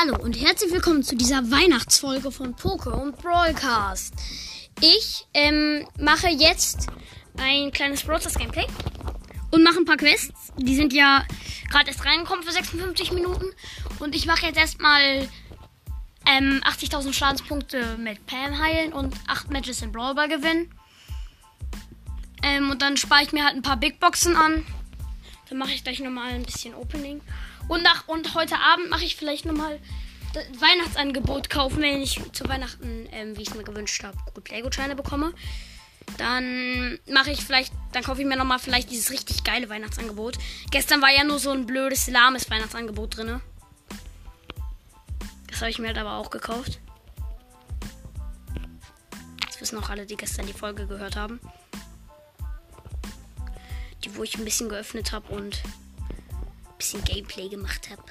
Hallo und herzlich willkommen zu dieser Weihnachtsfolge von Poke und Brawlcast. Ich ähm, mache jetzt ein kleines Brawlstars Gameplay und mache ein paar Quests. Die sind ja gerade erst reingekommen für 56 Minuten. Und ich mache jetzt erstmal ähm, 80.000 Schadenspunkte mit Pam heilen und 8 Matches in Brawlball gewinnen. Ähm, und dann spare ich mir halt ein paar Big Boxen an. Dann mache ich gleich nochmal ein bisschen Opening. Und, nach, und heute Abend mache ich vielleicht nochmal Weihnachtsangebot kaufen, wenn ich zu Weihnachten, ähm, wie ich es mir gewünscht habe, gut Lego-Scheine bekomme. Dann mache ich vielleicht, dann kaufe ich mir nochmal vielleicht dieses richtig geile Weihnachtsangebot. Gestern war ja nur so ein blödes, lahmes Weihnachtsangebot drin. Das habe ich mir halt aber auch gekauft. Das wissen auch alle, die gestern die Folge gehört haben. Die, wo ich ein bisschen geöffnet habe und bisschen Gameplay gemacht habe.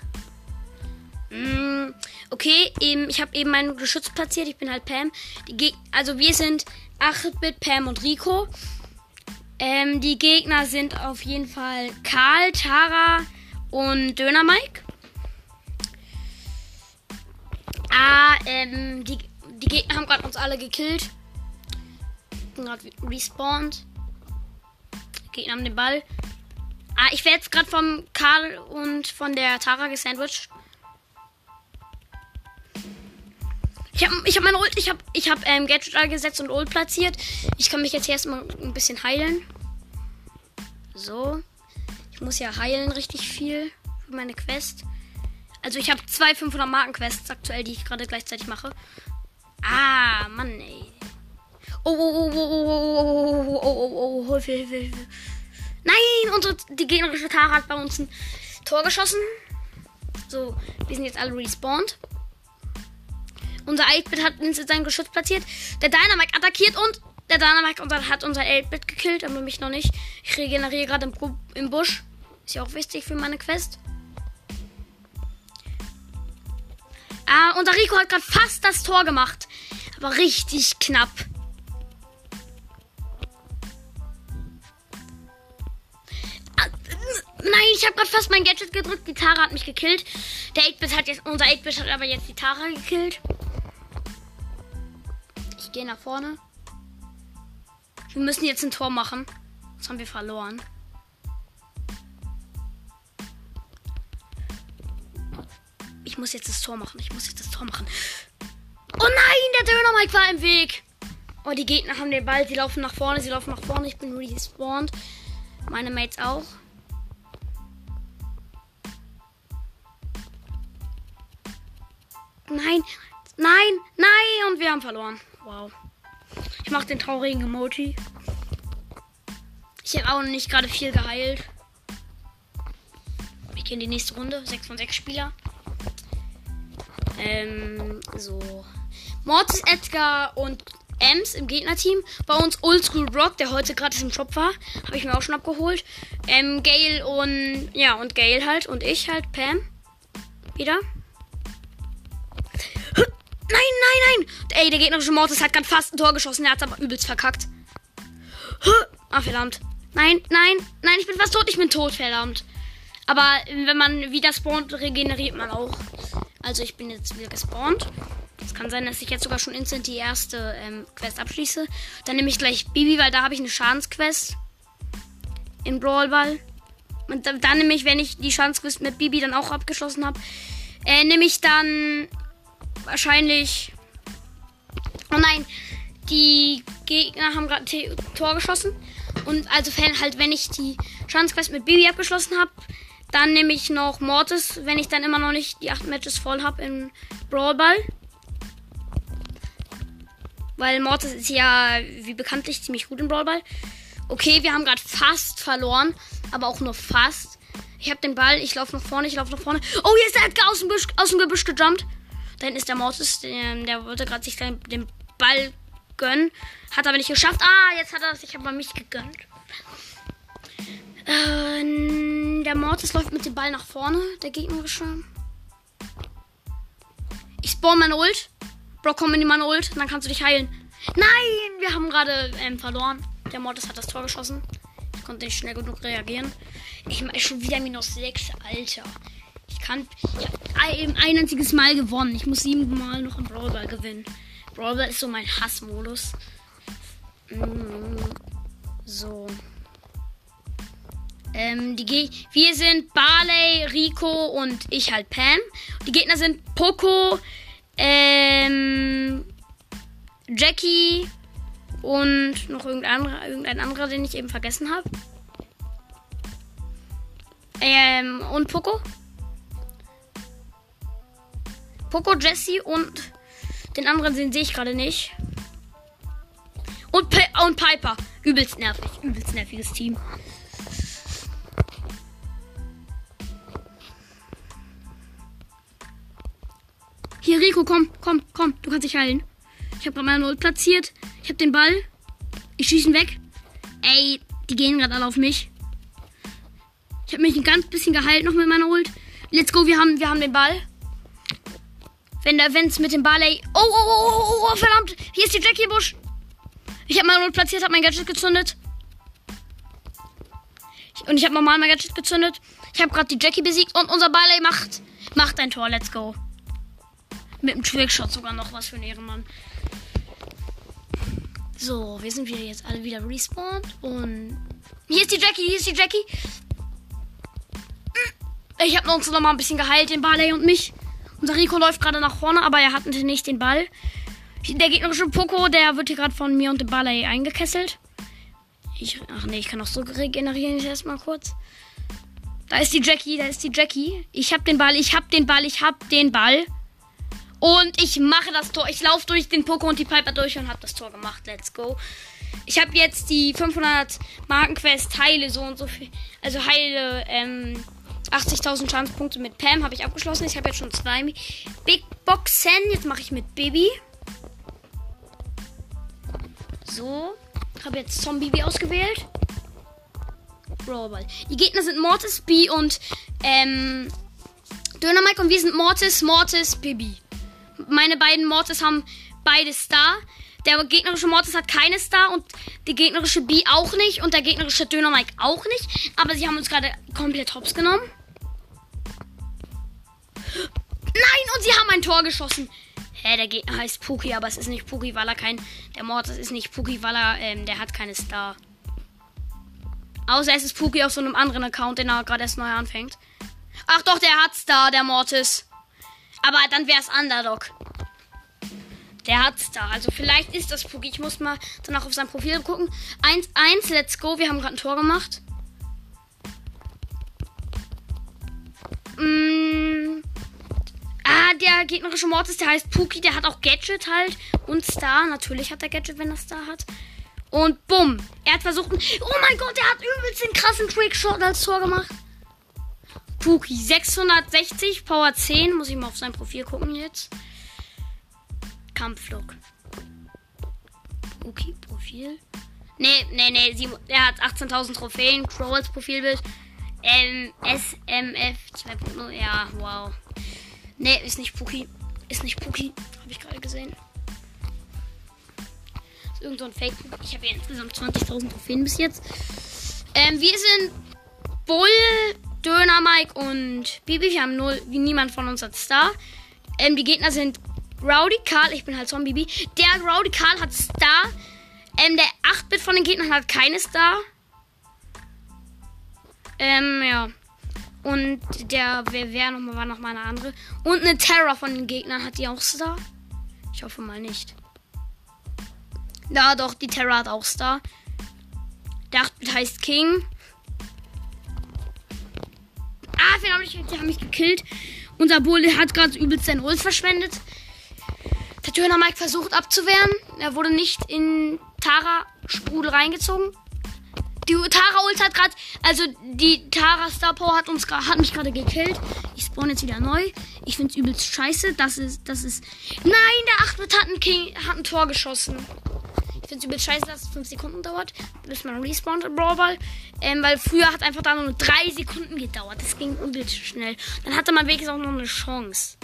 Mm, okay, eben, ich habe eben meinen Geschütz platziert. Ich bin halt Pam. also wir sind 8-Bit, Pam und Rico. Ähm, die Gegner sind auf jeden Fall Karl, Tara und Döner Mike. Ah, ähm, die, die Gegner haben gerade uns alle gekillt. Bin gerade respawned. Die Gegner haben den Ball. Ah, ich werde jetzt gerade vom Karl und von der Tara gesandwiched. Ich habe ich hab meine Ult, ich habe ich hab, ähm, Gadget gesetzt und Ult platziert. Ich kann mich jetzt erstmal ein bisschen heilen. So. Ich muss ja heilen richtig viel für meine Quest. Also ich habe zwei 500 Marken Quests aktuell, die ich gerade gleichzeitig mache. Ah, Mann, ey. Oh, oh, oh, oh, oh, oh, oh, oh, oh, oh, Hilfe, Hilfe, Hilfe. Nein, unsere, die gegnerische Tara hat bei uns ein Tor geschossen. So, wir sind jetzt alle respawned. Unser 8-Bit hat sein Geschütz platziert. Der Dynamite attackiert und der Dynamite hat unser 8-Bit gekillt, aber mich noch nicht. Ich regeneriere gerade im, im Busch. Ist ja auch wichtig für meine Quest. Ah, unser Rico hat gerade fast das Tor gemacht. Aber richtig knapp. Nein, ich habe gerade fast mein Gadget gedrückt. Die Tara hat mich gekillt. Der 8-Bit hat jetzt, unser 8-Bit hat aber jetzt die Tara gekillt. Ich gehe nach vorne. Wir müssen jetzt ein Tor machen. Das haben wir verloren. Ich muss jetzt das Tor machen. Ich muss jetzt das Tor machen. Oh nein, der Dynamite war im Weg. Oh, die Gegner haben den Ball. Sie laufen nach vorne. Sie laufen nach vorne. Ich bin respawned. Meine Mates auch. Nein, nein, nein. Und wir haben verloren. Wow. Ich mache den traurigen Emoji. Ich habe auch nicht gerade viel geheilt. Ich gehe in die nächste Runde. 6 von 6 Spieler. Ähm, so. Mortis, Edgar und Ems im Gegnerteam. Bei uns Oldschool Brock, der heute gerade im Shop war. Habe ich mir auch schon abgeholt. Ähm, Gail und. Ja, und Gail halt. Und ich halt, Pam. Wieder. Nein, nein, nein. Ey, der gegnerische Mortis hat gerade fast ein Tor geschossen. Er hat aber übelst verkackt. Ah, verdammt. Nein, nein, nein, ich bin fast tot. Ich bin tot, verdammt. Aber wenn man wieder spawnt, regeneriert man auch. Also ich bin jetzt wieder gespawnt. Es kann sein, dass ich jetzt sogar schon instant die erste ähm, Quest abschließe. Dann nehme ich gleich Bibi, weil da habe ich eine Schadensquest. Im Brawlball. Und dann, dann nehme ich, wenn ich die Schadensquest mit Bibi dann auch abgeschlossen habe, äh, nehme ich dann wahrscheinlich. Oh nein, die Gegner haben gerade Tor geschossen. Und also halt, wenn ich die Schadensquest mit Bibi abgeschlossen habe, dann nehme ich noch Mortis, wenn ich dann immer noch nicht die 8 Matches voll habe im Brawlball. Weil Mortis ist ja, wie bekanntlich, ziemlich gut im Brawlball. Okay, wir haben gerade fast verloren, aber auch nur fast. Ich habe den Ball, ich laufe nach vorne, ich laufe nach vorne. Oh, hier ist der Edgar aus dem, Busch, aus dem Gebüsch gejumpt. Da hinten ist der Mortis, der, der wollte gerade sich den, Ball gönnen. Hat aber nicht geschafft. Ah, jetzt hat er sich aber mich gegönnt. Äh, der Mortis läuft mit dem Ball nach vorne, der gegnerische. Ich spawn meine Ult. Brock, komm in die meine Ult, dann kannst du dich heilen. Nein, wir haben gerade ähm, verloren. Der Mortis hat das Tor geschossen. Ich konnte nicht schnell genug reagieren. Ich mache schon wieder minus 6, Alter. Ich kann. Habe ein, ein einziges Mal gewonnen. Ich muss sieben Mal noch im Brawl Ball gewinnen. Brawl Ball ist so mein Hassmodus. Mm, so. Ähm, die Ge wir sind Barley, Rico und ich halt Pam. Die Gegner sind Poco, ähm, Jackie und noch irgendein anderer, irgendein anderer, den ich eben vergessen habe. Ähm, und Poco. Poco, Jesse und den anderen sehe ich gerade nicht. Und, Pe und Piper. Übelst nervig. Übelst nerviges Team. Hier, Rico, komm, komm, komm. Du kannst dich heilen. Ich habe gerade meine Null platziert. Ich habe den Ball. Ich schieße ihn weg. Ey, die gehen gerade alle auf mich. Ich habe mich ein ganz bisschen geheilt noch mit meiner Ult. Let's go, wir haben, wir haben den Ball. Wenn es mit dem Ball, ey. Oh, oh, oh, oh, oh, verdammt. Hier ist die Jackie Busch. Ich habe meine Ult platziert, habe mein Gadget gezündet. Und ich habe normal mein Gadget gezündet. Ich habe gerade die Jackie besiegt und unser Ball, ey, macht, macht ein Tor. Let's go. Mit dem Trickshot sogar noch was für ein Ehrenmann. So, wir sind wieder jetzt alle wieder respawned. Und hier ist die Jackie, hier ist die Jackie. Ich habe uns noch mal ein bisschen geheilt, den Barley und mich. Unser Rico läuft gerade nach vorne, aber er hatte nicht den Ball. Der gegnerische Poco, der wird hier gerade von mir und dem Barley eingekesselt. Ich, ach nee, ich kann auch so regenerieren. Ich erstmal kurz. Da ist die Jackie, da ist die Jackie. Ich hab den Ball, ich hab den Ball, ich hab den Ball. Und ich mache das Tor. Ich laufe durch den Poco und die Piper durch und habe das Tor gemacht. Let's go. Ich habe jetzt die 500 Markenquest Heile so und so viel. Also Heile ähm, 80.000 Chancepunkte mit Pam habe ich abgeschlossen. Ich habe jetzt schon zwei Big Boxen. Jetzt mache ich mit Baby. So. Habe jetzt Zombie ausgewählt. Brawlball. Die Gegner sind Mortis, B und ähm, Dynamite und wir sind Mortis, Mortis, Bibi meine beiden Mortis haben beide Star. Der gegnerische Mortis hat keine Star und die gegnerische B auch nicht und der gegnerische Döner Mike auch nicht. Aber sie haben uns gerade komplett hops genommen. Nein, und sie haben ein Tor geschossen. Hä, der Gegner heißt Puki, aber es ist nicht Puki, weil er kein. Der Mortis ist nicht Puki, weil er. Ähm, der hat keine Star. Außer es ist Puki auf so einem anderen Account, den er gerade erst neu anfängt. Ach doch, der hat Star, der Mortis. Aber dann wäre es Underdog. Der hat's da. Also vielleicht ist das Puki. Ich muss mal danach auf sein Profil gucken. 1-1, let's go. Wir haben gerade ein Tor gemacht. Mm. Der gegnerische Mortis, der heißt Puki. Der hat auch Gadget halt. Und Star. Natürlich hat er Gadget, wenn er Star hat. Und bumm. Er hat versucht. Oh mein Gott, der hat übelst den krassen Trickshot als Tor gemacht. Puki 660, Power 10. Muss ich mal auf sein Profil gucken jetzt. Kampfflug. Puki, Profil. Nee, nee, nee. er hat 18.000 Trophäen. Crawls Profilbild. Ähm, SMF 2.0. Ja, wow. Nee, ist nicht Puki. Ist nicht Puki. Habe ich gerade gesehen. Ist irgend so ein Fake. Ich habe insgesamt 20.000 Trophäen bis jetzt. Ähm, wir sind Bull Döner Mike und Bibi. Wir haben null, wie niemand von uns hat Star. Ähm, die Gegner sind Rowdy Karl, ich bin halt Zombie Bibi. Der Rowdy Karl hat Star. Ähm, der 8-Bit von den Gegnern hat keine Star. Ähm, ja. Und der, nochmal, war nochmal eine andere. Und eine Terror von den Gegnern hat die auch Star. Ich hoffe mal nicht. Ja, doch, die Terror hat auch Star. Der 8-Bit heißt King. Ah, mich, die haben mich gekillt. Unser Bull hat gerade übelst sein Ult verschwendet. Der Döner Mike versucht abzuwehren. Er wurde nicht in Tara Sprudel reingezogen. Die Tara Ult hat gerade, also die Tara Star Power hat uns hat mich gerade gekillt. Ich spawn jetzt wieder neu. Ich find's übelst scheiße. Das ist, das ist. Nein, der 8 hat ein hat ein Tor geschossen. Ich finde es übel scheiße, dass es 5 Sekunden dauert, bis man respawnt im Brawlball. Ähm, weil früher hat einfach da nur 3 Sekunden gedauert. Das ging übel schnell. Dann hatte man wenigstens auch noch eine Chance.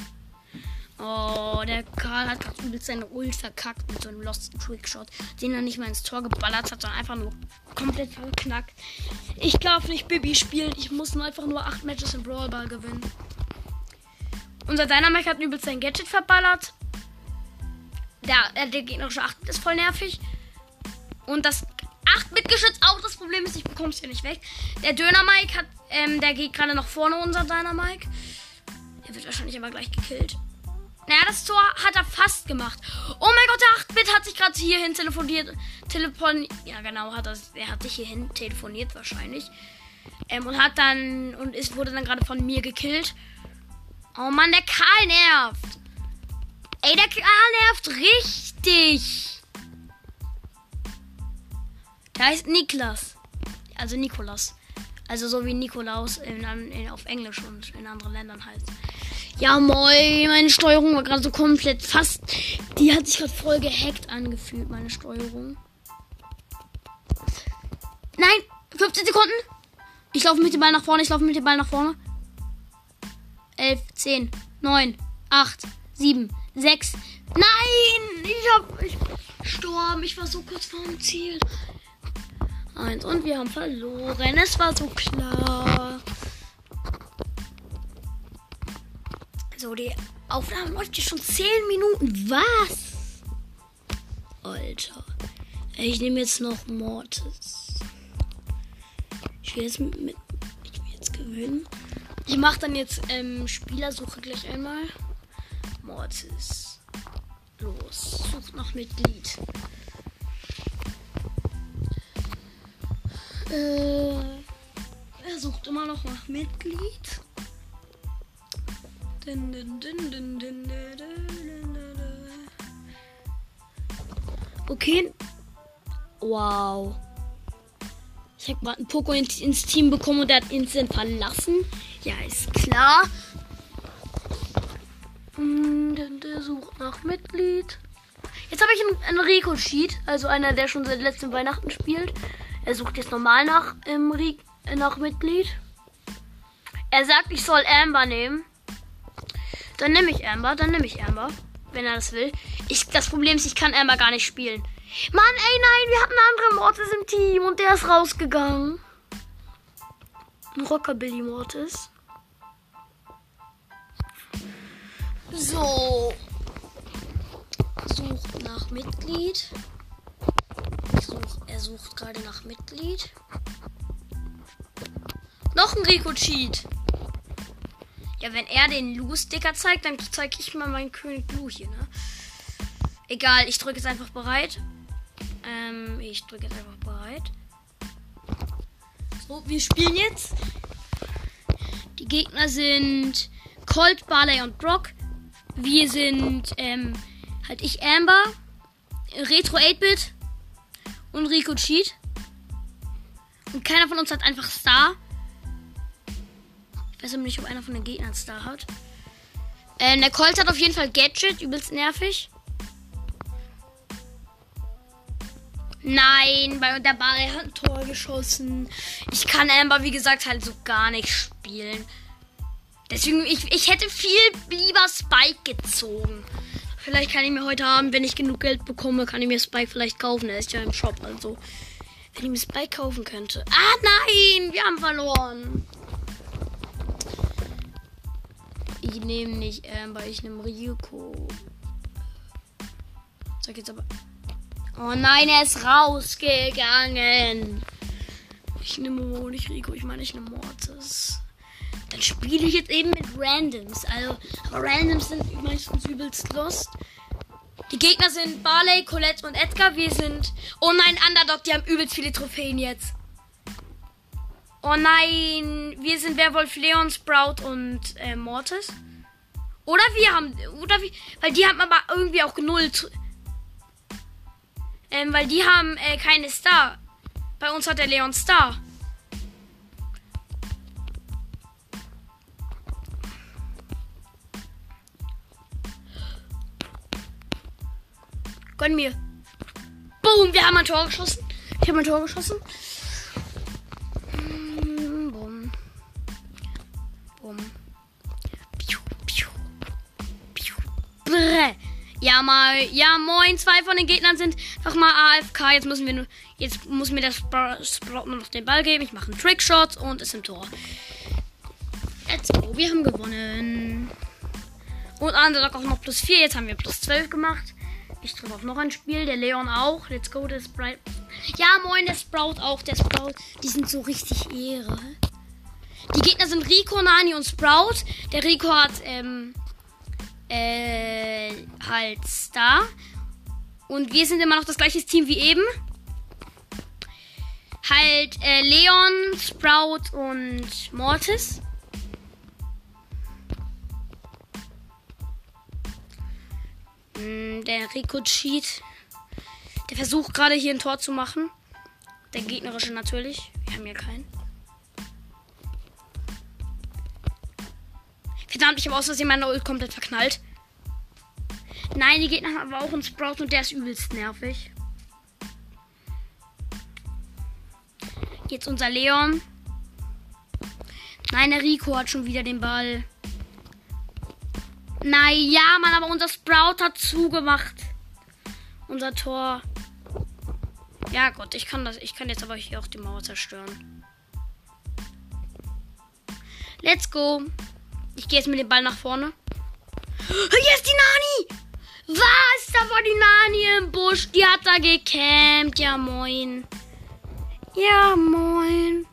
Oh, der Karl hat gerade übelst seine Ult verkackt mit so einem Lost Trickshot, den er nicht mal ins Tor geballert hat, sondern einfach nur komplett verknackt. Ich darf nicht Bibi spielen. Ich muss nur einfach nur 8 Matches im Brawlball gewinnen. Unser Dynamite hat übelst sein Gadget verballert. Der, der, der gegnerische 8 ist voll nervig. Und das 8-Bit-Geschütz auch das Problem ist, ich bekomme es ja nicht weg. Der Döner-Mike hat, ähm, der geht gerade nach vorne, unser Dynamite. Der wird wahrscheinlich aber gleich gekillt. Naja, das Tor hat er fast gemacht. Oh mein Gott, der 8-Bit hat sich gerade hierhin telefoniert. Telefon ja, genau, hat er, er hat sich hierhin telefoniert wahrscheinlich. Ähm, und hat dann, und ist, wurde dann gerade von mir gekillt. Oh Mann, der Karl nervt. Ey, der Karl nervt richtig. Der heißt Niklas. Also Nikolas. Also so wie Nikolaus in, in, auf Englisch und in anderen Ländern heißt. Ja, moin, meine Steuerung war gerade so komplett fast. Die hat sich gerade voll gehackt angefühlt, meine Steuerung. Nein, 15 Sekunden. Ich laufe mit dem Ball nach vorne, ich laufe mit dem Ball nach vorne. 11, 10, 9, 8, 7, 6. Nein! Ich hab. Ich gestorben. Ich war so kurz vor dem Ziel. Eins. Und wir haben verloren. Es war so klar. So, die Aufnahme läuft hier schon 10 Minuten. Was? Alter. Ich nehme jetzt noch Mortis. Ich will jetzt mit ich will jetzt gewinnen. Ich mache dann jetzt ähm, Spielersuche gleich einmal. Mortis. Los. Sucht nach Mitglied. Äh, er sucht immer noch nach Mitglied. Okay. Wow. Ich habe gerade einen Poco ins Team bekommen und der hat instant verlassen. Ja, ist klar. Und der sucht nach Mitglied. Jetzt habe ich einen, Rico-Cheat, also einer, der schon seit letztem Weihnachten spielt. Er sucht jetzt normal nach, ähm, nach Mitglied. Er sagt, ich soll Amber nehmen. Dann nehme ich Amber, dann nehme ich Amber, wenn er das will. Ich, das Problem ist, ich kann Amber gar nicht spielen. Mann, ey, nein, wir hatten andere Mortis im Team und der ist rausgegangen. Ein Rockabilly Mortis. So. Sucht nach Mitglied. Such, er sucht gerade nach Mitglied. Noch ein Rico-Cheat. Ja, wenn er den Lu-Sticker zeigt, dann zeige ich mal meinen König Lu hier, ne? Egal, ich drücke jetzt einfach bereit. Ähm, ich drücke jetzt einfach bereit. So, wir spielen jetzt. Die Gegner sind Colt, Barley und Brock. Wir sind, ähm, halt ich Amber, Retro 8-Bit und Rico Cheat. Und keiner von uns hat einfach Star. Weiß nicht, ob einer von den Gegnern Star hat. Ähm, der Colt hat auf jeden Fall Gadget, übelst nervig. Nein, bei der Barry hat ein Tor geschossen. Ich kann Amber, wie gesagt, halt so gar nicht spielen. Deswegen, ich, ich hätte viel lieber Spike gezogen. Vielleicht kann ich mir heute Abend, wenn ich genug Geld bekomme, kann ich mir Spike vielleicht kaufen. Er ist ja im Shop, also. Wenn ich mir Spike kaufen könnte. Ah, nein! Wir haben verloren. Ich nehme nicht Amber, ich nehme Ryuko. Sag jetzt aber. Oh nein, er ist rausgegangen. Ich nehme Mo, nicht Rico, ich meine, ich nehme Mortis. Dann spiele ich jetzt eben mit Randoms. Also, aber Randoms sind meistens übelst lost. Die Gegner sind Barley, Colette und Edgar. Wir sind. Oh nein, Underdog, die haben übelst viele Trophäen jetzt. Oh nein, wir sind Werwolf Leon, Sprout und äh, Mortis. Oder wir haben. Oder wir. Weil die haben aber irgendwie auch null. Ähm, weil die haben äh, keine Star. Bei uns hat der Leon Star. Gönn mir. Boom, wir haben ein Tor geschossen. Ich habe ein Tor geschossen. Ja, mal. Ja, moin. Zwei von den Gegnern sind einfach mal AFK. Jetzt müssen wir nur. Jetzt muss mir das Sprout nur noch den Ball geben. Ich mache einen Trickshot und ist im Tor. Let's go. Wir haben gewonnen. Und Underdog auch noch plus 4. Jetzt haben wir plus 12 gemacht. Ich treffe auf noch ein Spiel. Der Leon auch. Let's go, der Sprite. Ja, moin, der Sprout auch. Der Sprout. Die sind so richtig Ehre. Die Gegner sind Rico, Nani und Sprout. Der Rico hat, ähm, äh, halt Star. Und wir sind immer noch das gleiche Team wie eben. Halt äh, Leon, Sprout und Mortis. Hm, der Rico Cheat. Der versucht gerade hier ein Tor zu machen. Der gegnerische natürlich. Wir haben hier keinen. Verdammt, ich habe aus Versehen meine Ult komplett verknallt. Nein, die Gegner haben aber auch einen Sprout und der ist übelst nervig. Jetzt unser Leon. Nein, der Rico hat schon wieder den Ball. Naja, Mann, aber unser Sprout hat zugemacht. Unser Tor. Ja, Gott, ich kann das. Ich kann jetzt aber hier auch die Mauer zerstören. Let's go. Ich gehe jetzt mit dem Ball nach vorne. Hier ist die Nani! Was? Da war die Nani im Busch. Die hat da gecampt. Ja, moin. Ja, moin.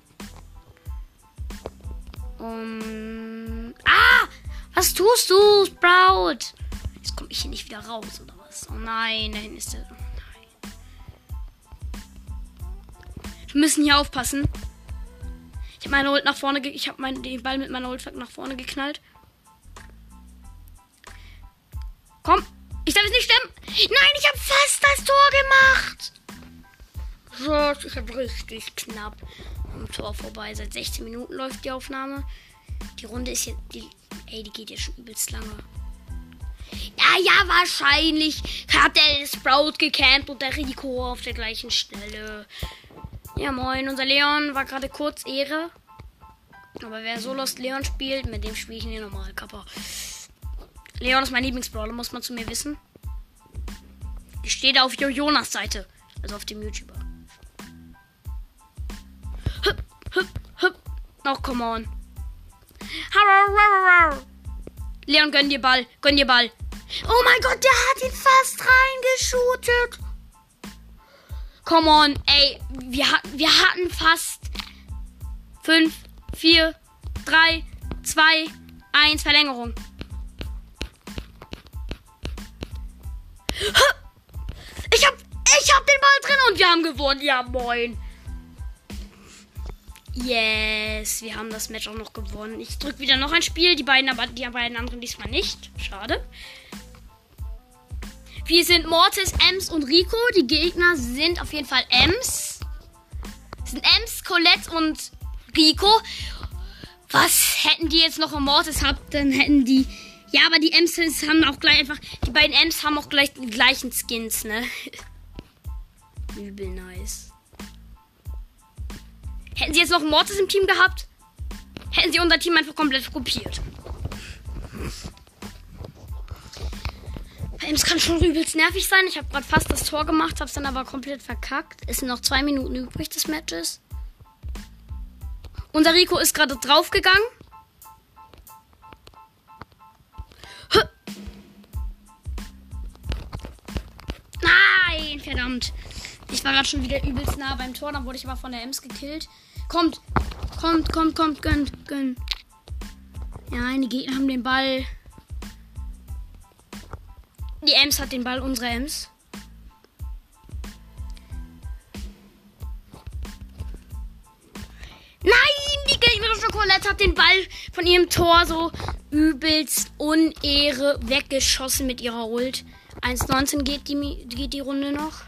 Um. Ah! Was tust du, Sprout? Jetzt komme ich hier nicht wieder raus, oder was? Oh nein, hinten ist der. Oh nein. Wir müssen hier aufpassen. Ich habe meine Ult nach vorne, ich habe den Ball mit meiner Ult nach vorne geknallt. Komm, ich darf es nicht stemmen. Nein, ich habe fast das Tor gemacht. So, ich habe richtig knapp am Tor vorbei. Seit 16 Minuten läuft die Aufnahme. Die Runde ist jetzt, die, ey, die geht jetzt schon übelst lange. Ja, ja, wahrscheinlich hat der Sprout gecampt und der Rico auf der gleichen Stelle. Ja, moin, unser Leon war gerade kurz Ehre. Aber wer so Lost Leon spielt, mit dem spiele ich nicht normal, Kappa. Leon ist mein Lieblingsbrawler, muss man zu mir wissen. Ich stehe da auf Jonas Seite. Also auf dem YouTuber. Hüpp, hüpp, hüpp. Oh, come on. Leon, gönn dir Ball. Gönn dir Ball. Oh mein Gott, der hat ihn fast reingeschootet. Come on, ey. Wir, wir hatten fast 5, 4, 3, 2, 1 Verlängerung. Ich hab, ich hab den Ball drin und wir haben gewonnen. Ja, moin. Yes, wir haben das Match auch noch gewonnen. Ich drücke wieder noch ein Spiel. Die beiden, aber die beiden anderen diesmal nicht. Schade. Wir sind Mortis, Ems und Rico. Die Gegner sind auf jeden Fall Ems. Das sind Ems, Colette und Rico. Was hätten die jetzt noch im Mortis habt, dann hätten die ja, aber die Ems haben auch gleich einfach. Die beiden Ems haben auch gleich die gleichen Skins, ne? Übel nice. Hätten sie jetzt noch Mortis im Team gehabt, hätten sie unser Team einfach komplett kopiert. Ems kann schon übelst nervig sein. Ich habe gerade fast das Tor gemacht, hab's dann aber komplett verkackt. Es sind noch zwei Minuten übrig des Matches. Unser Rico ist gerade draufgegangen. Nein, verdammt. Ich war gerade schon wieder übelst nah beim Tor, dann wurde ich aber von der Ems gekillt. Kommt, kommt, kommt, kommt, gönnt, gönnt. Ja, die Gegner haben den Ball. Die Ems hat den Ball, unsere Ems. Nein, die gegnerische Colette hat den Ball von ihrem Tor so übelst unehre weggeschossen mit ihrer Ult. 1,19 geht die, geht die Runde noch.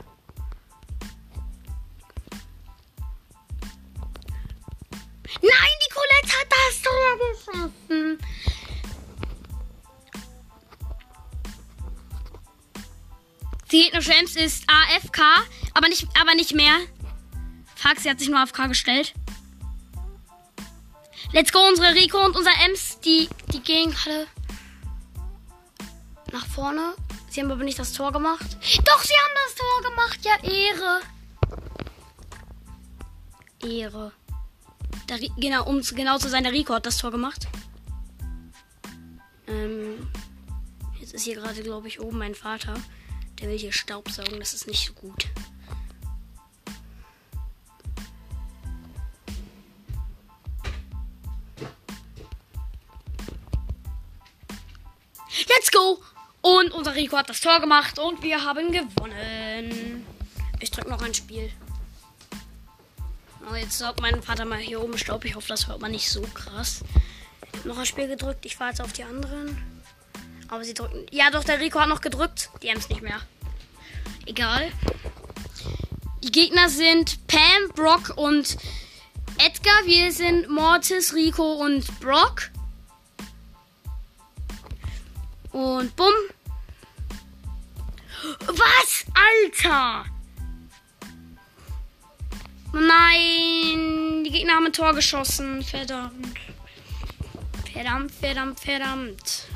Nein, die Colette hat das Tor geschossen. Die gegnerische Ems ist AFK, aber nicht, aber nicht mehr. Fuck, sie hat sich nur AFK gestellt. Let's go, unsere Rico und unser Ems, die, die gehen gerade nach vorne. Sie haben aber nicht das Tor gemacht. Doch, sie haben das Tor gemacht. Ja, Ehre. Ehre. Der, genau, um genau zu sein, der Rico hat das Tor gemacht. Ähm, Das ist hier gerade, glaube ich, oben mein Vater. Der will hier Staubsaugen. Das ist nicht so gut. Let's go! Und unser Rico hat das Tor gemacht und wir haben gewonnen. Ich drücke noch ein Spiel. Oh, jetzt saugt mein Vater mal hier oben Staub. Ich hoffe, das hört man nicht so krass. Noch ein Spiel gedrückt. Ich fahre jetzt auf die anderen. Aber sie drücken. Ja, doch, der Rico hat noch gedrückt. Die haben es nicht mehr. Egal. Die Gegner sind Pam, Brock und Edgar. Wir sind Mortis, Rico und Brock. Und bumm. Was? Alter! Nein, die Gegner haben ein Tor geschossen. Verdammt. Verdammt, verdammt, verdammt.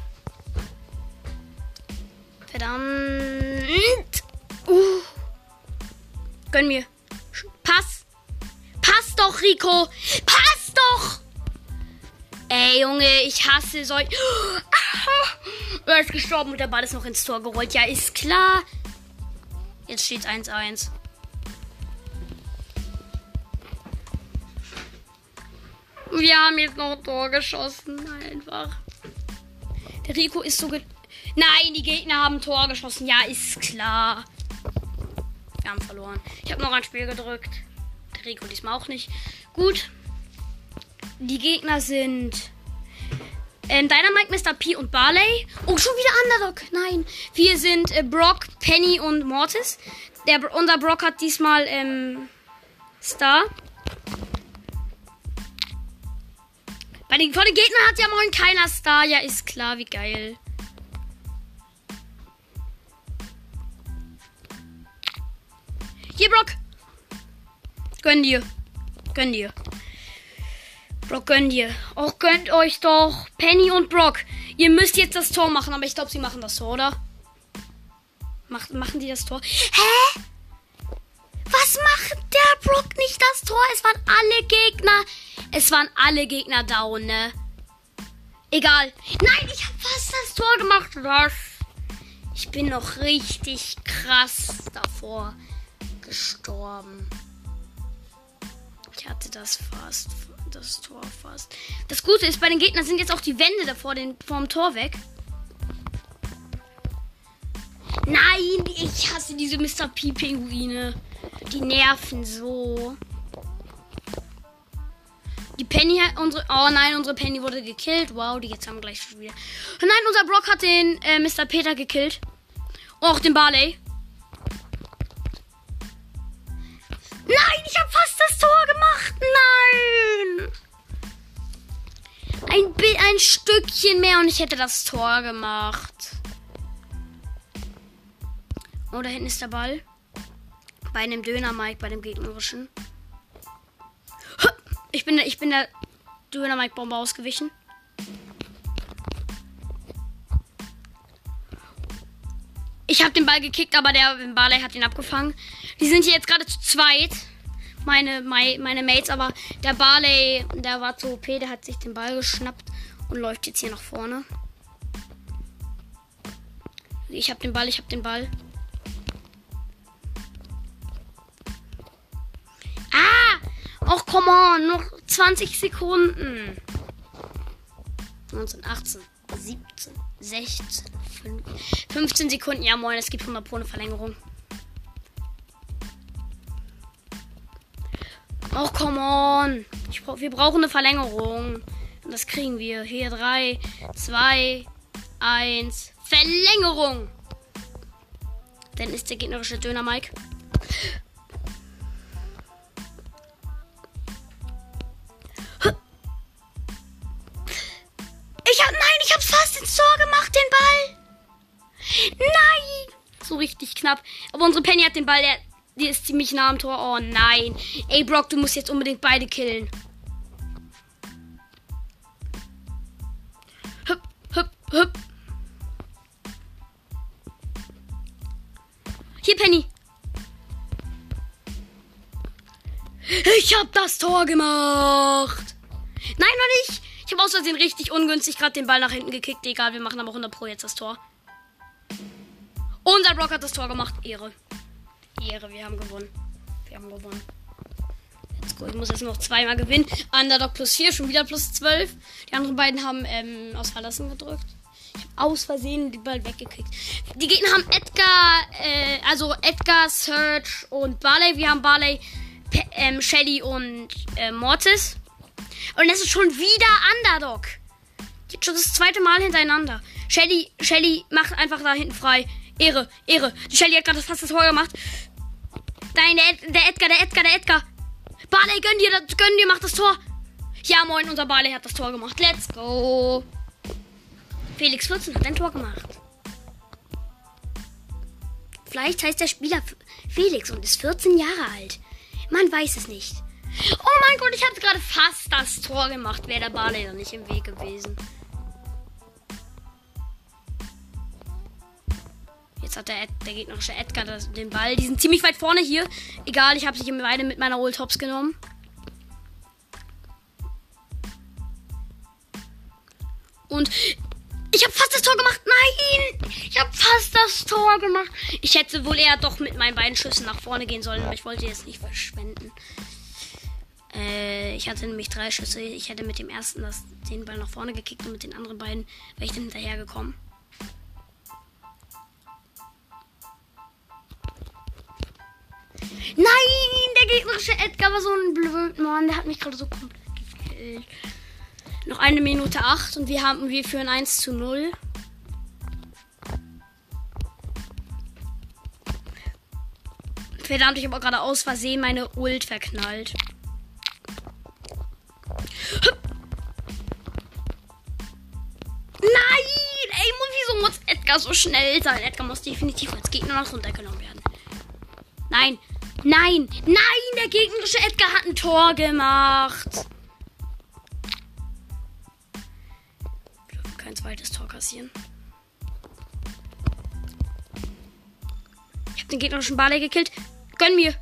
Verdammt. Uh. Gönn mir. Pass. Pass doch, Rico. Pass doch. Ey, Junge, ich hasse solch. Er ist gestorben und der Ball ist noch ins Tor gerollt. Ja, ist klar. Jetzt steht 1-1. Wir haben jetzt noch ein Tor geschossen. Einfach. Der Rico ist so. Nein, die Gegner haben Tor geschossen. Ja, ist klar. Wir haben verloren. Ich habe noch ein Spiel gedrückt. Der Rico diesmal auch nicht. Gut. Die Gegner sind. Ähm, Dynamite, Mr. P und Barley. Oh, schon wieder Underdog. Nein. Wir sind äh, Brock, Penny und Mortis. Der, unser Brock hat diesmal ähm, Star. Bei den, vor den Gegnern hat ja moin keiner Star. Ja, ist klar, wie geil. Hier, Brock. Gönn dir. Gönn dir. Brock, gönn dir. Oh, gönnt euch doch. Penny und Brock. Ihr müsst jetzt das Tor machen, aber ich glaube, sie machen das Tor, oder? Macht, machen die das Tor? Hä? Was macht der Brock nicht das Tor? Es waren alle Gegner. Es waren alle Gegner down, ne? Egal. Nein, ich habe fast das Tor gemacht. Was? Ich bin noch richtig krass davor gestorben. Ich hatte das fast. Das Tor fast. Das Gute ist, bei den Gegnern sind jetzt auch die Wände davor den, vom Tor weg. Nein, ich hasse diese Mr. P-Pinguine. Die nerven so. Die Penny hat unsere. Oh nein, unsere Penny wurde gekillt. Wow, die jetzt haben gleich schon wieder. Nein, unser Brock hat den äh, Mr. Peter gekillt. Oh, auch den Barley. Nein, ich habe fast das Tor gemacht. Nein. Ein, ein Stückchen mehr und ich hätte das Tor gemacht. Oh, da hinten ist der Ball. Bei einem Döner Mike, bei dem gegnerischen. Ich bin, ich bin der Döner Mike Bombe ausgewichen. Ich habe den Ball gekickt, aber der Barley hat ihn abgefangen. Die sind hier jetzt gerade zu zweit. Meine, meine, meine Mates, aber der Barley, der war zu OP, der hat sich den Ball geschnappt und läuft jetzt hier nach vorne. Ich habe den Ball, ich habe den Ball. Och, come on, noch 20 Sekunden. 19, 18, 17, 16, 15 Sekunden. Ja, moin, es gibt 100 pro eine Verlängerung. Och, come on. Ich, wir brauchen eine Verlängerung. Und das kriegen wir. Hier 3, 2, 1. Verlängerung. Dann ist der gegnerische Döner Mike. so richtig knapp. Aber unsere Penny hat den Ball, der, die ist ziemlich nah am Tor. Oh nein. Ey, Brock, du musst jetzt unbedingt beide killen. Hüpp, hüpp, hüpp. Hier, Penny. Ich hab das Tor gemacht. Nein, noch nicht. Ich habe Versehen richtig ungünstig gerade den Ball nach hinten gekickt. Egal, wir machen aber 100 Pro jetzt das Tor. Unser Brock hat das Tor gemacht. Ehre. Ehre, wir haben gewonnen. Wir haben gewonnen. Let's go. Ich muss jetzt noch zweimal gewinnen. Underdog plus 4, schon wieder plus 12. Die anderen beiden haben ähm, aus Verlassen gedrückt. Ich habe aus Versehen die Ball weggekriegt. Die Gegner haben Edgar, äh, also Edgar, Serge und Barley. Wir haben Barley, Pe ähm, Shelly und äh, Mortis. Und das ist schon wieder Underdog. Jetzt schon das zweite Mal hintereinander. Shelly, Shelly macht einfach da hinten frei. Ehre, Ehre. Die Shelly hat gerade fast das Tor gemacht. Nein, der, der Edgar, der Edgar, der Edgar. Barley, gönn dir, das, gönn dir, macht das Tor. Ja, moin, unser Barley hat das Tor gemacht. Let's go. Felix 14 hat ein Tor gemacht. Vielleicht heißt der Spieler Felix und ist 14 Jahre alt. Man weiß es nicht. Oh mein Gott, ich hatte gerade fast das Tor gemacht. Wäre der Barley da nicht im Weg gewesen. Jetzt hat der, Ed, der gegnerische Edgar das, den Ball. Die sind ziemlich weit vorne hier. Egal, ich habe sie beide mit meiner Old Hops genommen. Und ich habe fast das Tor gemacht. Nein! Ich habe fast das Tor gemacht. Ich hätte wohl eher doch mit meinen beiden Schüssen nach vorne gehen sollen, aber ich wollte jetzt nicht verschwenden. Äh, ich hatte nämlich drei Schüsse. Ich hätte mit dem ersten das, den Ball nach vorne gekickt und mit den anderen beiden wäre ich dann hinterher Nein, der gegnerische Edgar war so ein blöd Mann. Der hat mich gerade so komplett gekillt. Noch eine Minute acht und wir haben wir führen 1 zu 0. Verdammt, ich habe auch gerade aus Versehen meine Ult verknallt. Nein! Ey, wieso muss Edgar so schnell sein? Edgar muss definitiv als Gegner noch runtergenommen werden. Nein, nein, nein! Der gegnerische Edgar hat ein Tor gemacht. Wir dürfen kein zweites Tor kassieren. Ich habe den gegnerischen Barley gekillt. Gönn mir.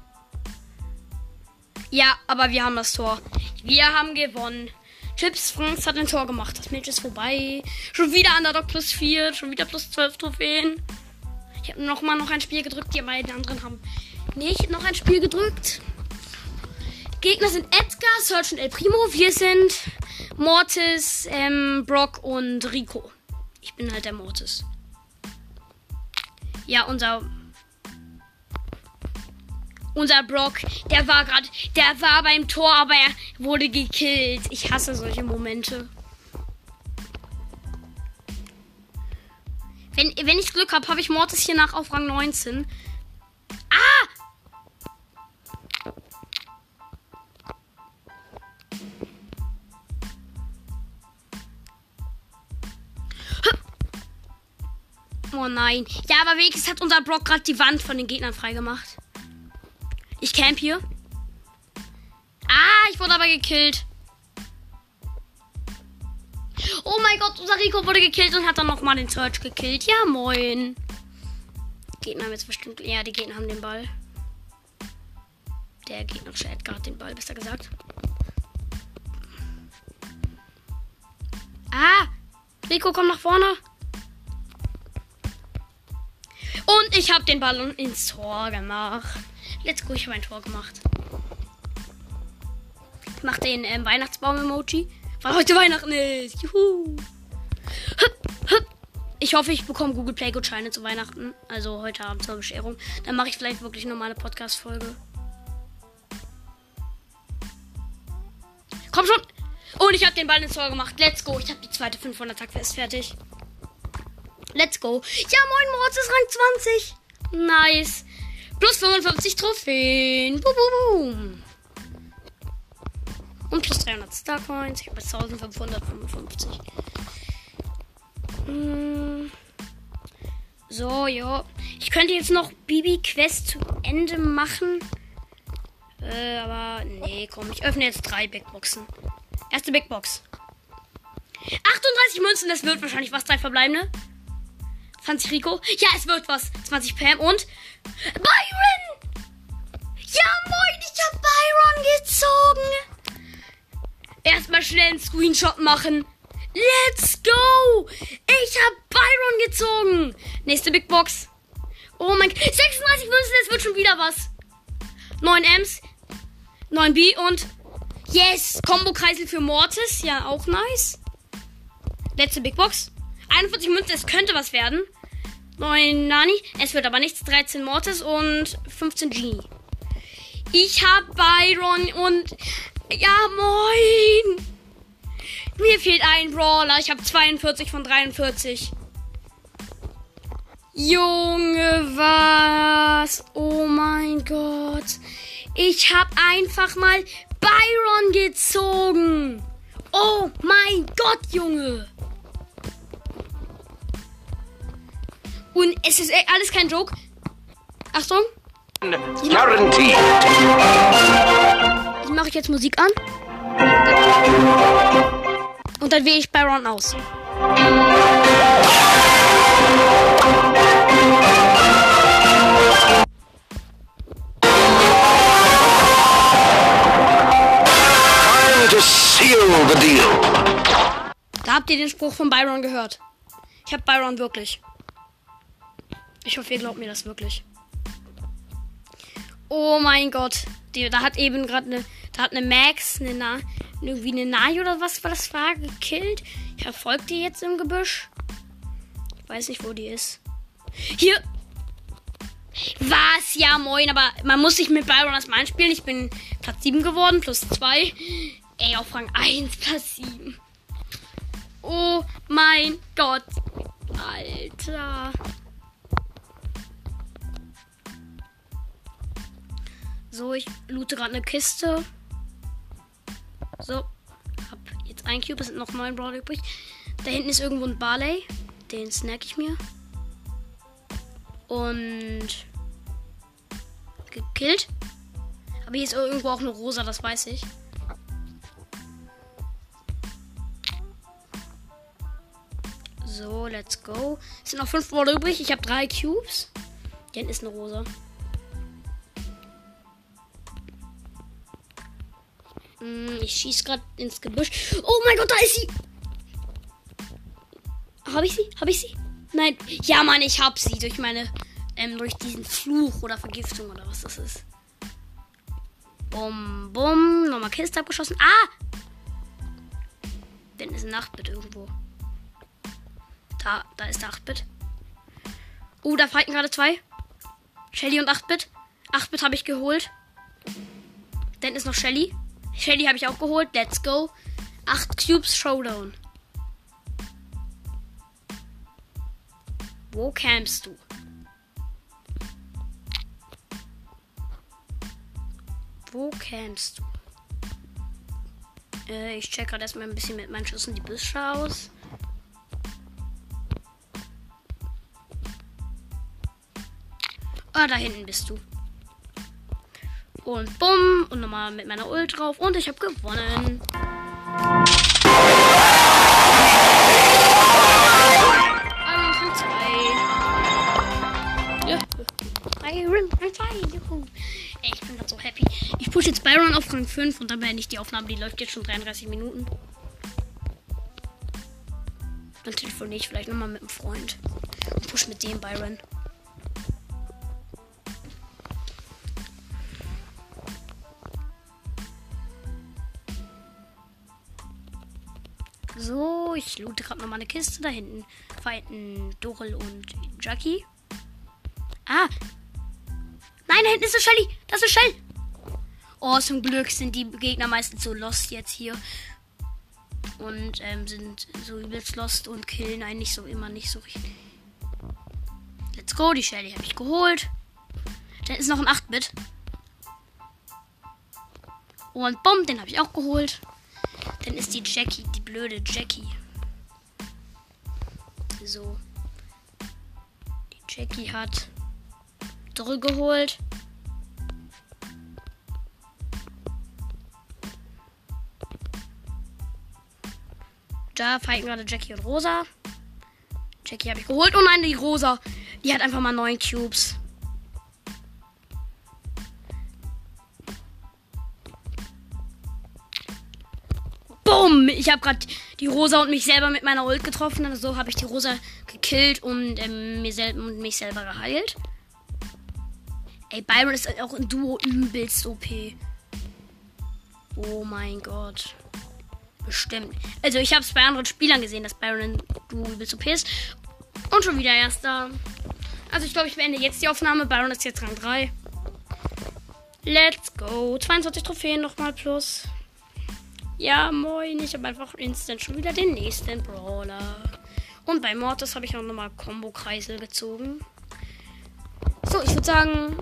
Ja, aber wir haben das Tor. Wir haben gewonnen. Chips Franz hat ein Tor gemacht. Das Match ist vorbei. Schon wieder Underdog plus 4. Schon wieder plus 12 Trophäen. Ich habe nochmal noch ein Spiel gedrückt. Die beiden anderen haben nicht noch ein Spiel gedrückt. Gegner sind Edgar, Search und El Primo. Wir sind Mortis, ähm, Brock und Rico. Ich bin halt der Mortis. Ja, unser unser Brock, der war gerade, der war beim Tor, aber er wurde gekillt. Ich hasse solche Momente. Wenn, wenn ich Glück habe, habe ich Mortis hier nach auf Rang 19. Ah! Oh nein. Ja, aber wenigstens hat unser Brock gerade die Wand von den Gegnern freigemacht. Ich camp hier. Ah, ich wurde aber gekillt. Oh mein Gott, unser Rico wurde gekillt und hat dann nochmal den Search gekillt. Ja, moin. Gegner haben jetzt bestimmt. Ja, die Gegner haben den Ball. Der gegnerische Edgar hat den Ball, besser gesagt. Ah! Rico kommt nach vorne. Und ich habe den Ball ins Tor gemacht. Let's go, ich habe ein Tor gemacht. Ich mache den ähm, Weihnachtsbaum-Emoji, weil heute Weihnachten ist. Juhu. Ich hoffe, ich bekomme Google Play Gutscheine zu Weihnachten. Also heute Abend zur Bescherung. Dann mache ich vielleicht wirklich eine Podcast-Folge. Komm schon! Und ich habe den Ball ins Tor gemacht. Let's go. Ich habe die zweite 500 Tag fest fertig. Let's go. Ja, moin, Mords ist Rang 20. Nice. Plus 55 Trophäen. Boom, boom, boom. Und plus 300 Starcoins. Ich habe 1555. Hm. So, ja. Ich könnte jetzt noch Bibi Quest zu Ende machen. Äh, aber nee, komm. Ich öffne jetzt drei Big Boxen. Erste Big Box. 38 Münzen, das wird wahrscheinlich was. Drei verbleibende. 20 Rico. Ja, es wird was. 20 Pam und Byron! Ja, moin, ich hab Byron gezogen. Erstmal schnell einen Screenshot machen. Let's go! Ich hab Byron gezogen. Nächste Big Box. Oh mein Gott. 36 Münzen, es wird schon wieder was. 9 Ms, 9 B und yes, Combo-Kreisel für Mortis. Ja, auch nice. Letzte Big Box. 41 Münzen, es könnte was werden. 9 Nani, es wird aber nichts. 13 Mortis und 15 Genie. Ich hab Byron und ja, moin. Mir fehlt ein Brawler. Ich habe 42 von 43. Junge, was? Oh mein Gott. Ich habe einfach mal Byron gezogen. Oh mein Gott, Junge. Und es ist alles kein Joke. Achtung. Guaranteed. Ich mache jetzt Musik an. Und dann wähle ich Byron aus. Time to seal the deal. Da habt ihr den Spruch von Byron gehört. Ich hab Byron wirklich. Ich hoffe, ihr glaubt mir das wirklich. Oh mein Gott. Die, da hat eben gerade eine. Da hat eine Max, eine Na, irgendwie eine Nai oder was war das war, gekillt. Ich verfolge die jetzt im Gebüsch. Ich weiß nicht, wo die ist. Hier. Was? Ja, moin, aber man muss sich mit Byron erstmal einspielen. Ich bin Platz 7 geworden, plus 2. Ey, auf Rang 1, Platz 7. Oh mein Gott. Alter. So, ich loote gerade eine Kiste. So. Hab jetzt ein Cube, es sind noch neun Brawler übrig. Da hinten ist irgendwo ein Barley. Den snack ich mir. Und. Gekillt. Aber hier ist irgendwo auch eine Rosa, das weiß ich. So, let's go. Es sind noch fünf Brawler übrig. Ich habe drei Cubes. Hier hinten ist eine Rosa. Hm, Ich schieß gerade ins Gebüsch. Oh mein Gott, da ist sie. Habe ich sie? Habe ich sie? Nein. Ja, Mann, ich hab sie durch meine, ähm, durch diesen Fluch oder Vergiftung oder was das ist. Bum, bum. Nochmal Kiste abgeschossen. Ah! Denn ist ein Nachtbit irgendwo. Da, da ist der 8-Bit. Uh, da fighten gerade zwei. Shelly und 8-Bit. 8-Bit habe ich geholt. Dann ist noch Shelly. Shelly habe ich auch geholt. Let's go. 8 Cubes Showdown. Wo campst du? Wo campst du? Äh, ich check gerade erstmal ein bisschen mit meinen Schüssen die Büsche aus. Ah, da hinten bist du. Und bumm. Und nochmal mit meiner Ult drauf. Und ich habe gewonnen. Ey, ich bin gerade so happy. Ich push jetzt Byron auf Rang 5 und dann beende ich die Aufnahme. Die läuft jetzt schon 33 Minuten. Dann telefoniere ich vielleicht nochmal mit einem Freund. Und push mit dem Byron. So, ich loote gerade nochmal eine Kiste. Da hinten fighten Dorel und Jackie. Ah! Nein, da hinten ist eine Shelly! Das ist Shell! Oh, zum Glück sind die Gegner meistens so lost jetzt hier. Und ähm, sind so übelst lost und killen eigentlich so immer nicht so richtig. Let's go, die Shelly habe ich geholt. Dann ist noch ein 8-Bit. Und bumm, den habe ich auch geholt. Dann ist die Jackie, die blöde Jackie. So. Die Jackie hat Drill geholt. Da fighten gerade Jackie und Rosa. Jackie habe ich geholt. Oh nein, die Rosa. Die hat einfach mal neun Cubes. Ich habe gerade die Rosa und mich selber mit meiner Ult getroffen. Also so habe ich die Rosa gekillt und, ähm, mir sel und mich selber geheilt. Ey, Byron ist auch in Duo übelst OP. Oh mein Gott. Bestimmt. Also ich habe es bei anderen Spielern gesehen, dass Byron in Duo übelst OP ist. Und schon wieder erster. Also ich glaube, ich beende jetzt die Aufnahme. Byron ist jetzt Rang 3. Let's go. 22 Trophäen nochmal plus. Ja, moin. Ich habe einfach instant schon wieder den nächsten Brawler. Und bei Mortis habe ich auch nochmal Combo-Kreisel gezogen. So, ich würde sagen,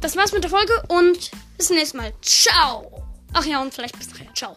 das war's mit der Folge und bis zum nächsten Mal. Ciao. Ach ja, und vielleicht bis nachher. Ciao.